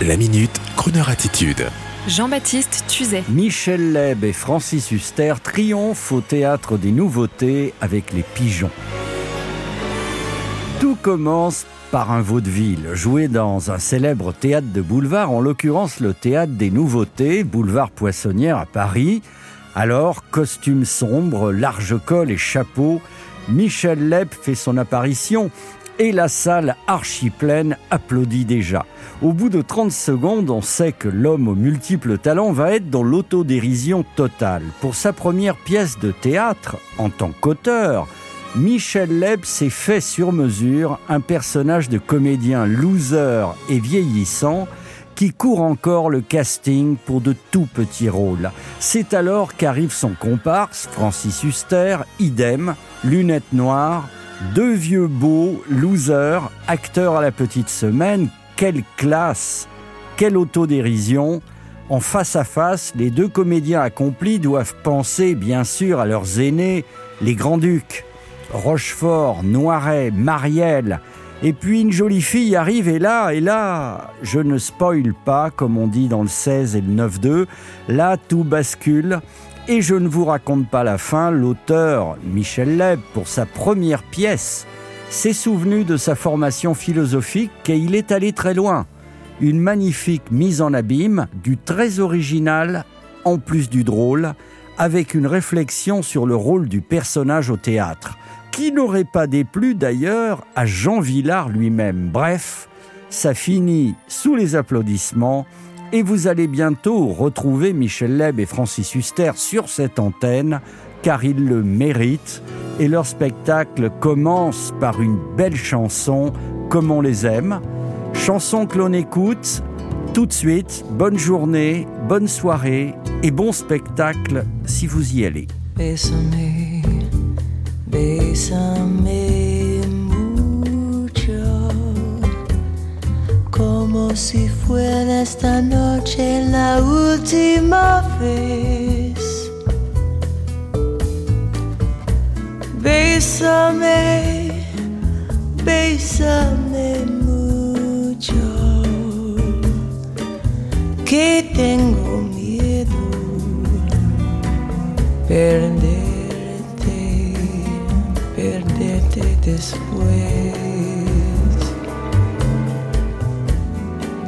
La minute, Kroneur attitude. Jean-Baptiste Tuzet. Michel Leb et Francis Huster triomphent au théâtre des nouveautés avec les pigeons. Tout commence par un vaudeville joué dans un célèbre théâtre de boulevard, en l'occurrence le théâtre des nouveautés, boulevard Poissonnière à Paris. Alors, costume sombre, large col et chapeau, Michel Leb fait son apparition et la salle archi-pleine applaudit déjà. Au bout de 30 secondes, on sait que l'homme aux multiples talents va être dans l'autodérision totale. Pour sa première pièce de théâtre, en tant qu'auteur, Michel Leb s'est fait sur mesure un personnage de comédien loser et vieillissant qui court encore le casting pour de tout petits rôles. C'est alors qu'arrive son comparse, Francis Huster, idem, lunettes noires, deux vieux beaux, losers, acteurs à la petite semaine, quelle classe, quelle autodérision. En face à face, les deux comédiens accomplis doivent penser bien sûr à leurs aînés, les grands-ducs. Rochefort, Noiret, Marielle. Et puis une jolie fille arrive et là, et là, je ne spoil pas, comme on dit dans le 16 et le 9-2, là tout bascule. Et je ne vous raconte pas la fin, l'auteur, Michel Leb, pour sa première pièce, s'est souvenu de sa formation philosophique et il est allé très loin. Une magnifique mise en abîme, du très original, en plus du drôle, avec une réflexion sur le rôle du personnage au théâtre, qui n'aurait pas déplu d'ailleurs à Jean Villard lui-même. Bref, ça finit sous les applaudissements et vous allez bientôt retrouver Michel Leb et Francis Huster sur cette antenne, car ils le méritent. Et leur spectacle commence par une belle chanson, comme on les aime. Chanson que l'on écoute tout de suite. Bonne journée, bonne soirée et bon spectacle si vous y allez. Como si fuera esta noche la última vez. Bésame, bésame mucho, que tengo miedo perderte, perderte después.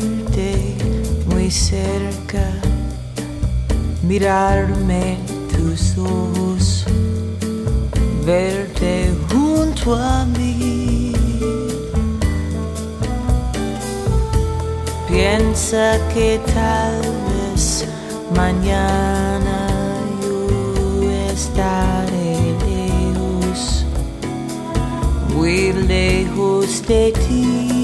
sentirte muy cerca, mirarme tus ojos, verte junto a mí. Piensa que tal vez mañana yo estaré lejos, muy lejos de ti.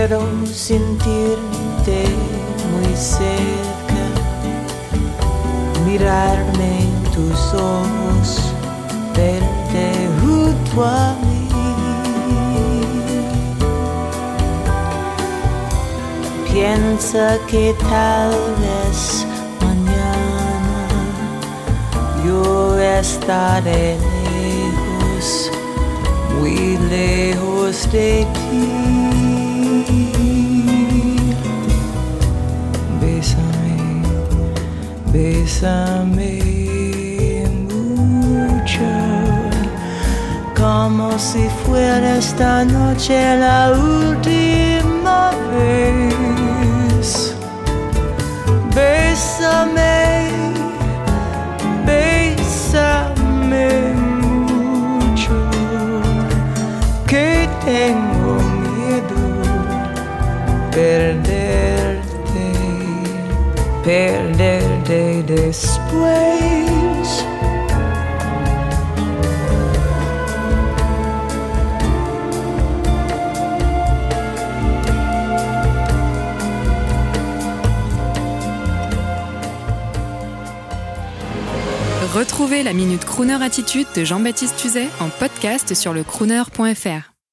Quiero sentirte muy cerca, mirarme en tus ojos, verte junto a mí. Piensa que tal vez mañana yo estaré lejos, muy lejos de ti. Bésame, bésame mucho, como si fuera esta noche la última vez. Perderte, perderte después. Retrouvez la Minute Crooner Attitude de Jean-Baptiste Tuzet en podcast sur le crooner.fr.